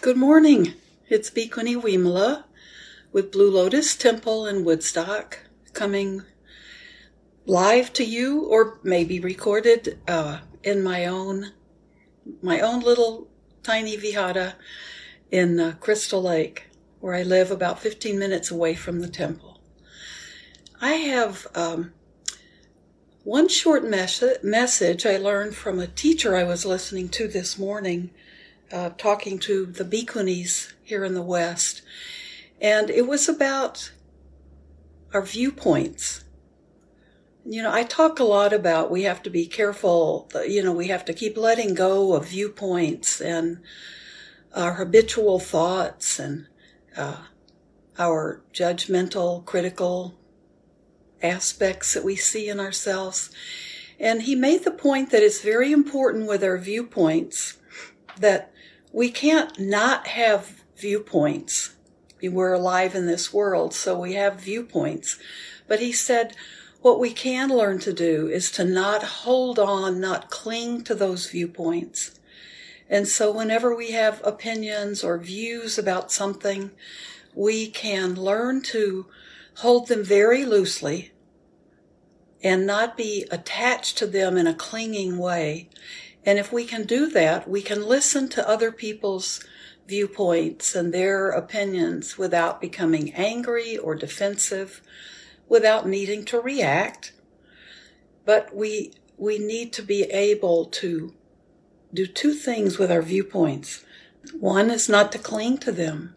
Good morning. It's Bhikkhuni Wimala with Blue Lotus Temple in Woodstock coming live to you or maybe recorded uh, in my own my own little tiny vihara in uh, Crystal Lake where I live about 15 minutes away from the temple. I have um, one short mes- message I learned from a teacher I was listening to this morning uh, talking to the bhikkhunis here in the West. And it was about our viewpoints. You know, I talk a lot about we have to be careful, you know, we have to keep letting go of viewpoints and our habitual thoughts and uh, our judgmental, critical aspects that we see in ourselves. And he made the point that it's very important with our viewpoints that we can't not have viewpoints. We're alive in this world, so we have viewpoints. But he said, what we can learn to do is to not hold on, not cling to those viewpoints. And so whenever we have opinions or views about something, we can learn to hold them very loosely and not be attached to them in a clinging way and if we can do that, we can listen to other people's viewpoints and their opinions without becoming angry or defensive, without needing to react. But we, we need to be able to do two things with our viewpoints. One is not to cling to them.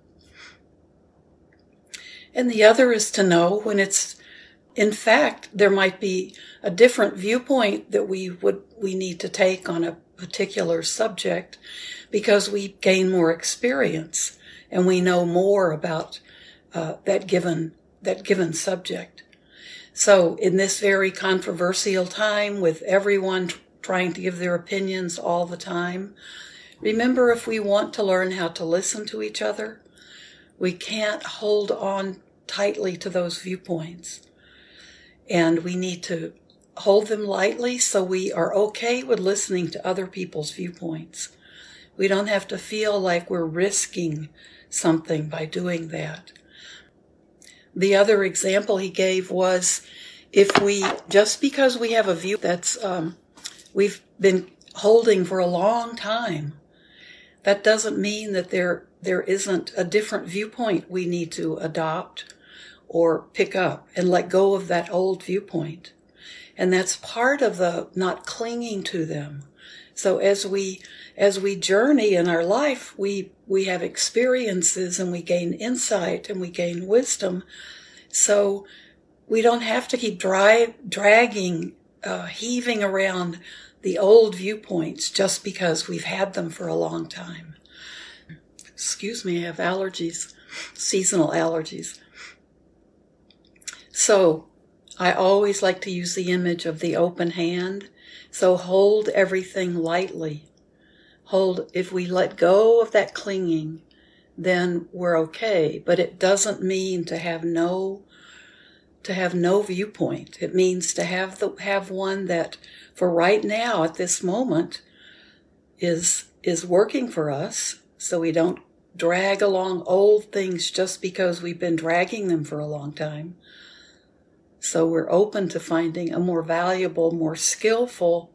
And the other is to know when it's, in fact, there might be a different viewpoint that we would we need to take on a particular subject because we gain more experience and we know more about uh, that given that given subject. So in this very controversial time with everyone t- trying to give their opinions all the time, remember if we want to learn how to listen to each other, we can't hold on tightly to those viewpoints. And we need to hold them lightly so we are okay with listening to other people's viewpoints. We don't have to feel like we're risking something by doing that. The other example he gave was if we, just because we have a view that's, um, we've been holding for a long time, that doesn't mean that there, there isn't a different viewpoint we need to adopt or pick up and let go of that old viewpoint. And that's part of the not clinging to them. So as we, as we journey in our life, we, we have experiences and we gain insight and we gain wisdom. So we don't have to keep dry, dragging, uh, heaving around the old viewpoints just because we've had them for a long time. Excuse me, I have allergies, seasonal allergies. So I always like to use the image of the open hand. So hold everything lightly. Hold, if we let go of that clinging, then we're okay. But it doesn't mean to have no, to have no viewpoint. It means to have the, have one that for right now at this moment is, is working for us. So we don't drag along old things just because we've been dragging them for a long time so we're open to finding a more valuable, more skillful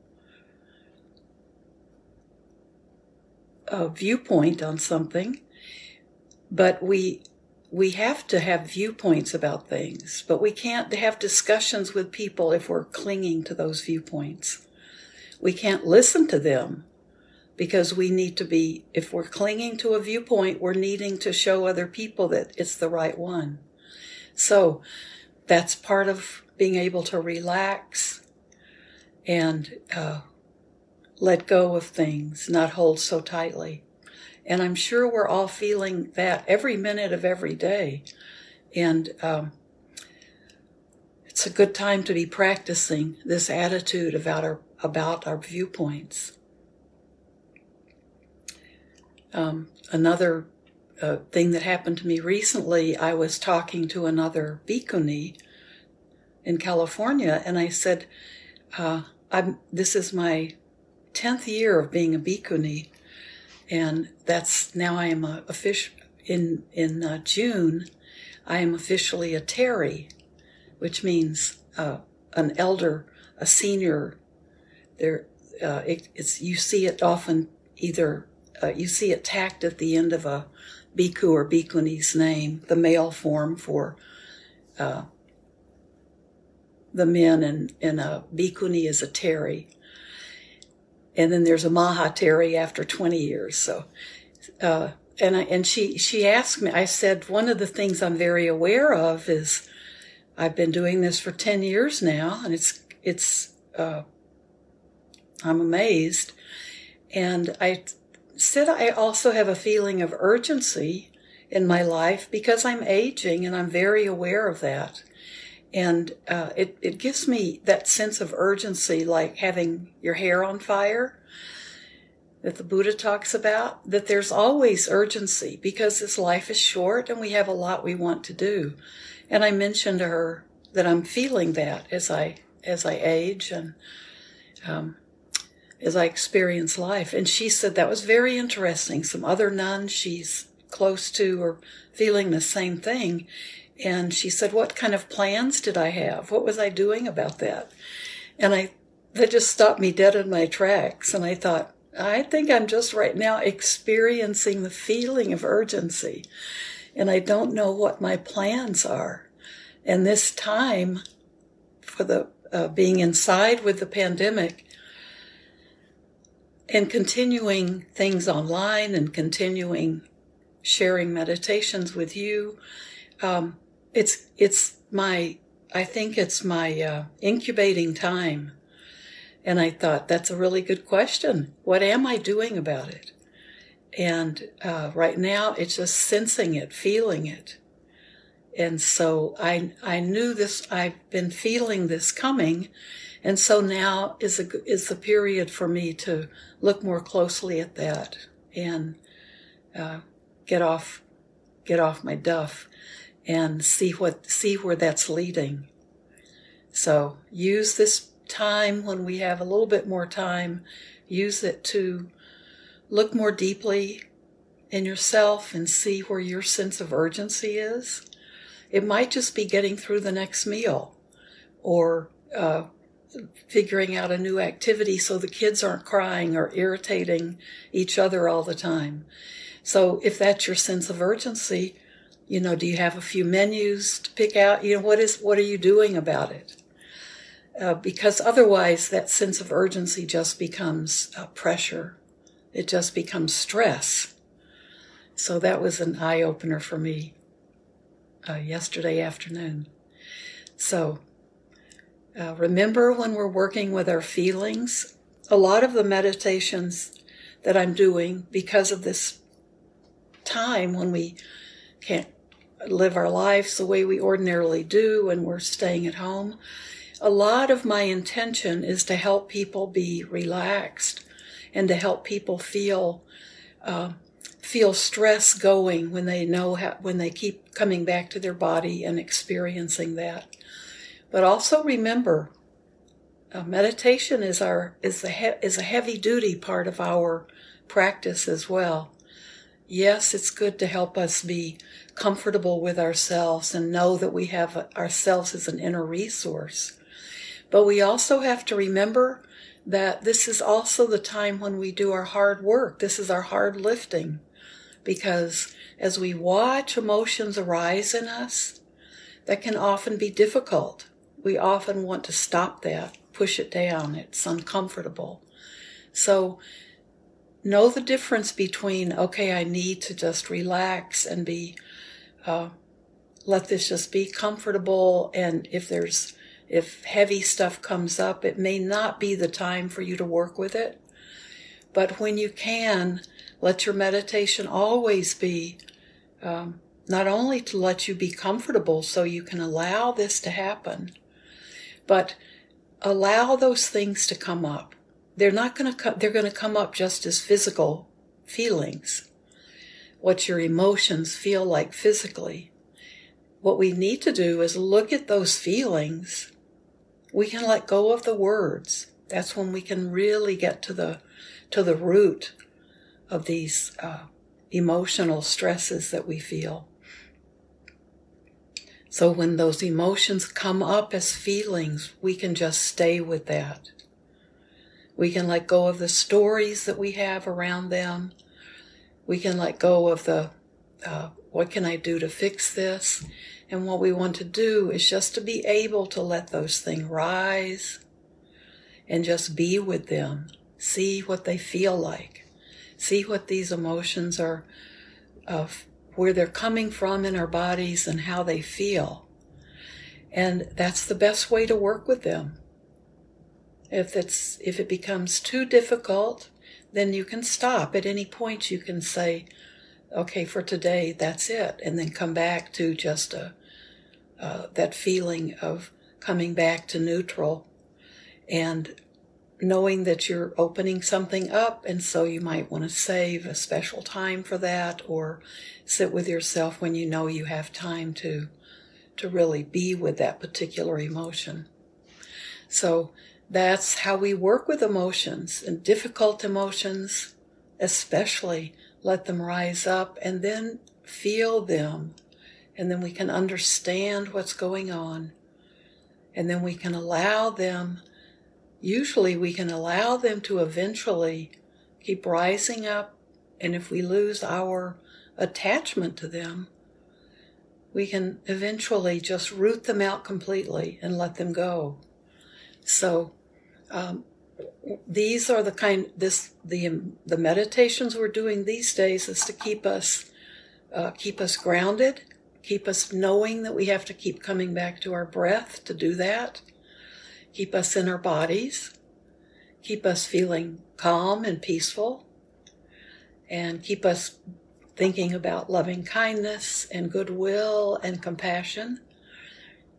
uh, viewpoint on something. But we we have to have viewpoints about things, but we can't have discussions with people if we're clinging to those viewpoints. We can't listen to them because we need to be, if we're clinging to a viewpoint, we're needing to show other people that it's the right one. So that's part of being able to relax and uh, let go of things, not hold so tightly. And I'm sure we're all feeling that every minute of every day. And um, it's a good time to be practicing this attitude about our about our viewpoints. Um, another a thing that happened to me recently. I was talking to another bhikkhuni in California, and I said, uh, I'm, "This is my tenth year of being a bhikkhuni, and that's now I am a, a fish in in uh, June. I am officially a Theri, which means uh, an elder, a senior. There, uh, it, it's you see it often either uh, you see it tacked at the end of a bhikkhu or bhikkhuni's name, the male form for uh, the men, and, and a bhikkhuni is a Theri. And then there's a Mahatheri after 20 years. So, uh, and I, and she, she asked me, I said, one of the things I'm very aware of is I've been doing this for 10 years now and it's, it's, uh, I'm amazed. And I said, I also have a feeling of urgency in my life because I'm aging and I'm very aware of that. And uh, it, it gives me that sense of urgency, like having your hair on fire that the Buddha talks about, that there's always urgency because this life is short and we have a lot we want to do. And I mentioned to her that I'm feeling that as I as I age and um, as I experience life. And she said that was very interesting. Some other nuns she's close to are feeling the same thing. And she said, What kind of plans did I have? What was I doing about that? And I, that just stopped me dead in my tracks. And I thought, I think I'm just right now experiencing the feeling of urgency. And I don't know what my plans are. And this time for the uh, being inside with the pandemic and continuing things online and continuing sharing meditations with you, um, it's it's my I think it's my uh, incubating time. And I thought that's a really good question. What am I doing about it? And uh, right now, it's just sensing it, feeling it. And so I I knew this. I've been feeling this coming, and so now is a is the period for me to look more closely at that and uh, get off get off my duff and see what see where that's leading. So use this time when we have a little bit more time, use it to look more deeply in yourself and see where your sense of urgency is. It might just be getting through the next meal or uh, figuring out a new activity so the kids aren't crying or irritating each other all the time. So if that's your sense of urgency, you know, do you have a few menus to pick out? You know, what is what are you doing about it? Uh, because otherwise, that sense of urgency just becomes uh, pressure. It just becomes stress. So that was an eye opener for me uh, yesterday afternoon. So uh, remember when we're working with our feelings, a lot of the meditations that I'm doing because of this time when we can't live our lives the way we ordinarily do when we're staying at home. A lot of my intention is to help people be relaxed and to help people feel uh, feel stress going when they know how, when they keep coming back to their body and experiencing that. But also remember, uh, meditation is our is the he- is a heavy duty part of our practice as well. Yes, it's good to help us be comfortable with ourselves and know that we have ourselves as an inner resource. But we also have to remember that this is also the time when we do our hard work. This is our hard lifting. Because as we watch emotions arise in us, that can often be difficult. We often want to stop that, push it down. It's uncomfortable. So know the difference between, okay, I need to just relax and be, uh, let this just be comfortable. And if there's, if heavy stuff comes up, it may not be the time for you to work with it. But when you can, let your meditation always be um, not only to let you be comfortable so you can allow this to happen, but allow those things to come up they're not going to come, they're going to come up just as physical feelings. What your emotions feel like physically. What we need to do is look at those feelings. We can let go of the words. That's when we can really get to the, to the root of these uh, emotional stresses that we feel. So when those emotions come up as feelings, we can just stay with that. We can let go of the stories that we have around them. We can let go of the, uh, what can I do to fix this? And what we want to do is just to be able to let those things rise and just be with them. See what they feel like. See what these emotions are of where they're coming from in our bodies and how they feel. And that's the best way to work with them. If it's if it becomes too difficult, then you can stop at any point you can say, okay, for today, that's it. And then come back to just a, uh, that feeling of coming back to neutral and knowing that you're opening something up. And so you might want to save a special time for that or sit with yourself when you know you have time to, to really be with that particular emotion. So that's how we work with emotions and difficult emotions, especially let them rise up and then feel them. And then we can understand what's going on. And then we can allow them, usually we can allow them to eventually keep rising up. And if we lose our attachment to them, we can eventually just root them out completely and let them go. So, um, these are the kind this the the meditations we're doing these days is to keep us uh, keep us grounded keep us knowing that we have to keep coming back to our breath to do that keep us in our bodies keep us feeling calm and peaceful and keep us thinking about loving kindness and goodwill and compassion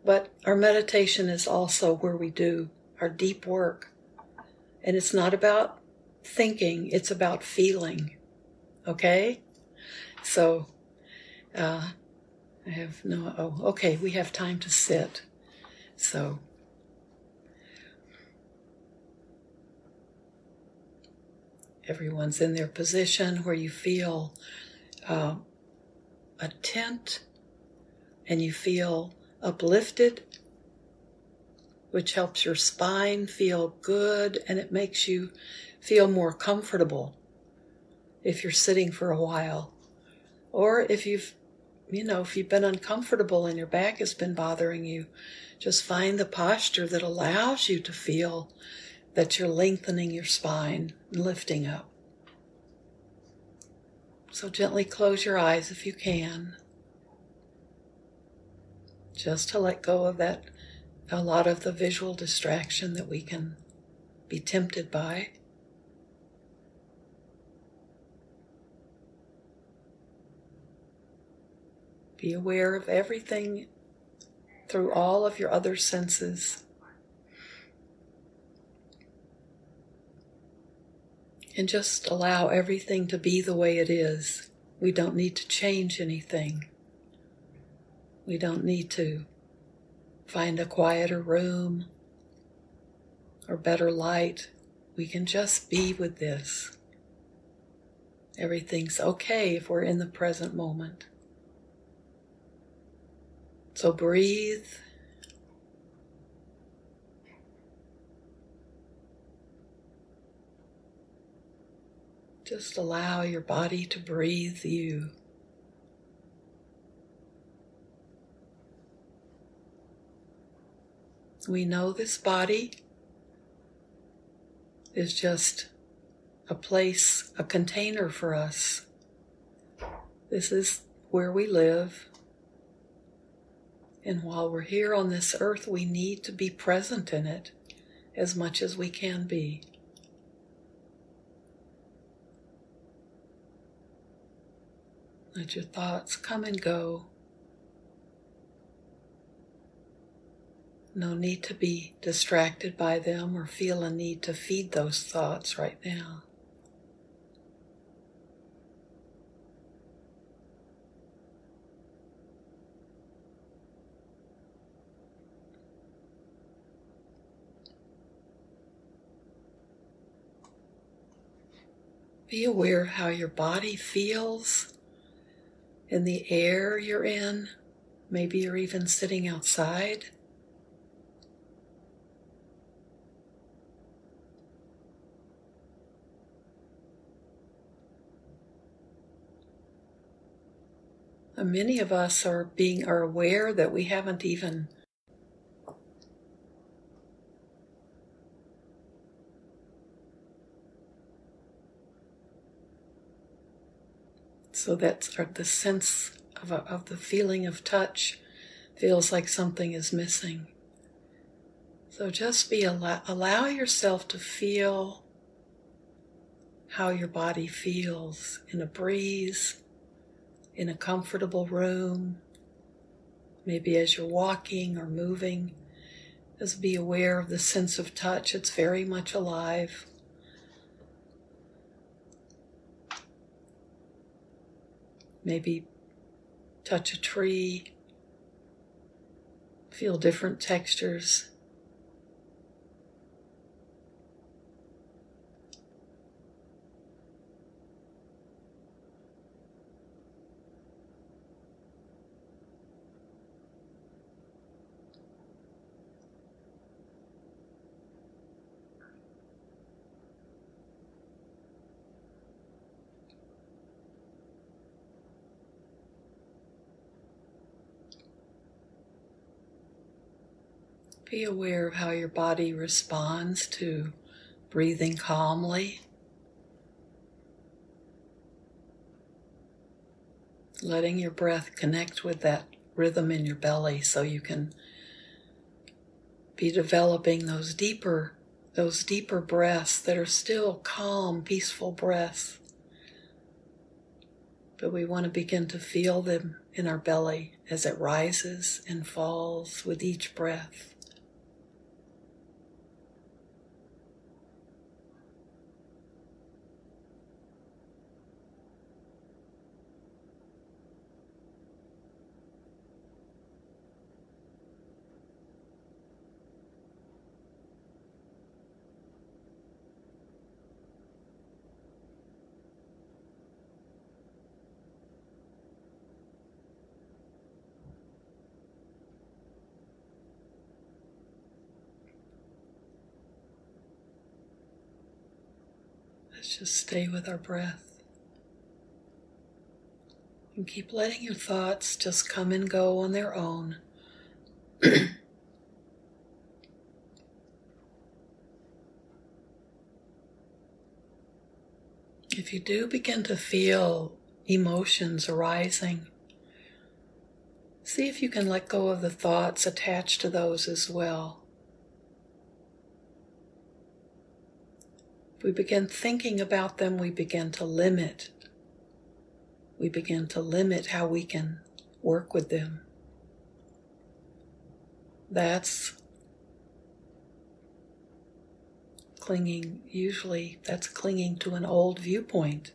but our meditation is also where we do our deep work and it's not about thinking, it's about feeling. Okay? So, uh, I have no, oh, okay, we have time to sit. So, everyone's in their position where you feel uh, a tent and you feel uplifted which helps your spine feel good and it makes you feel more comfortable if you're sitting for a while. Or if you've, you know, if you've been uncomfortable and your back has been bothering you, just find the posture that allows you to feel that you're lengthening your spine and lifting up. So gently close your eyes if you can. Just to let go of that a lot of the visual distraction that we can be tempted by. Be aware of everything through all of your other senses. And just allow everything to be the way it is. We don't need to change anything. We don't need to find a quieter room or better light. We can just be with this. Everything's okay if we're in the present moment. So breathe. Just allow your body to breathe you. We know this body is just a place, a container for us. This is where we live. And while we're here on this earth, we need to be present in it as much as we can be. Your thoughts come and go. No need to be distracted by them or feel a need to feed those thoughts right now. Be aware how your body feels in the air you're in. Maybe you're even sitting outside. Many of us are being are aware that we haven't even so that's the sense of, a, of the feeling of touch feels like something is missing. So just be allow, allow yourself to feel how your body feels in a breeze in a comfortable room, maybe as you're walking or moving. Just be aware of the sense of touch, it's very much alive. Maybe touch a tree, feel different textures. Be aware of how your body responds to breathing calmly. Letting your breath connect with that rhythm in your belly so you can be developing those deeper those deeper breaths that are still calm, peaceful breaths. But we want to begin to feel them in our belly as it rises and falls with each breath. Just stay with our breath. And keep letting your thoughts just come and go on their own. if you do begin to feel emotions arising, see if you can let go of the thoughts attached to those as well. If we begin thinking about them, we begin to limit. We begin to limit how we can work with them. That's clinging, usually, that's clinging to an old viewpoint.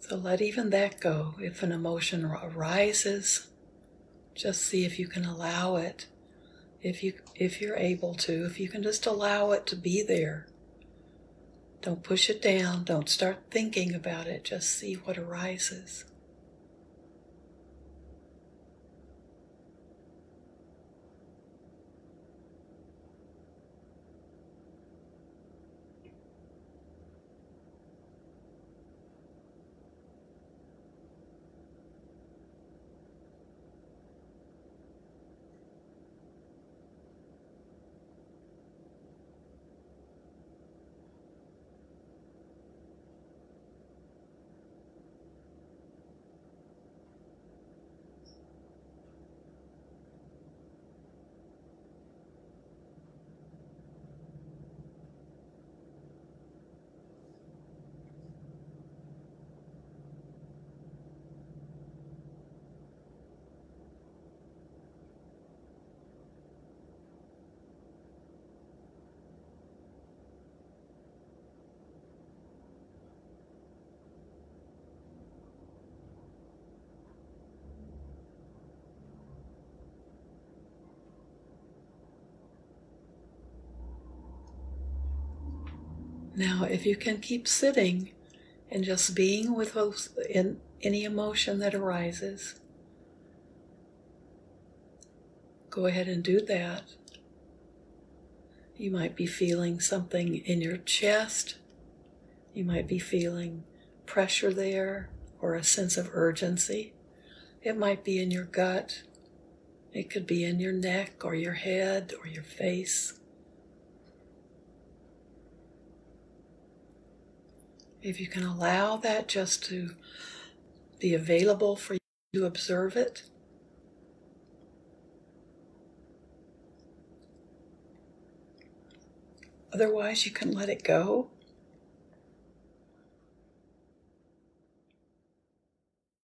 So let even that go. If an emotion arises, just see if you can allow it if you if you're able to if you can just allow it to be there. Don't push it down. Don't start thinking about it. Just see what arises Now, if you can keep sitting and just being with in any emotion that arises, go ahead and do that. You might be feeling something in your chest. You might be feeling pressure there or a sense of urgency. It might be in your gut. It could be in your neck or your head or your face. If you can allow that just to be available for you to observe it. Otherwise, you can let it go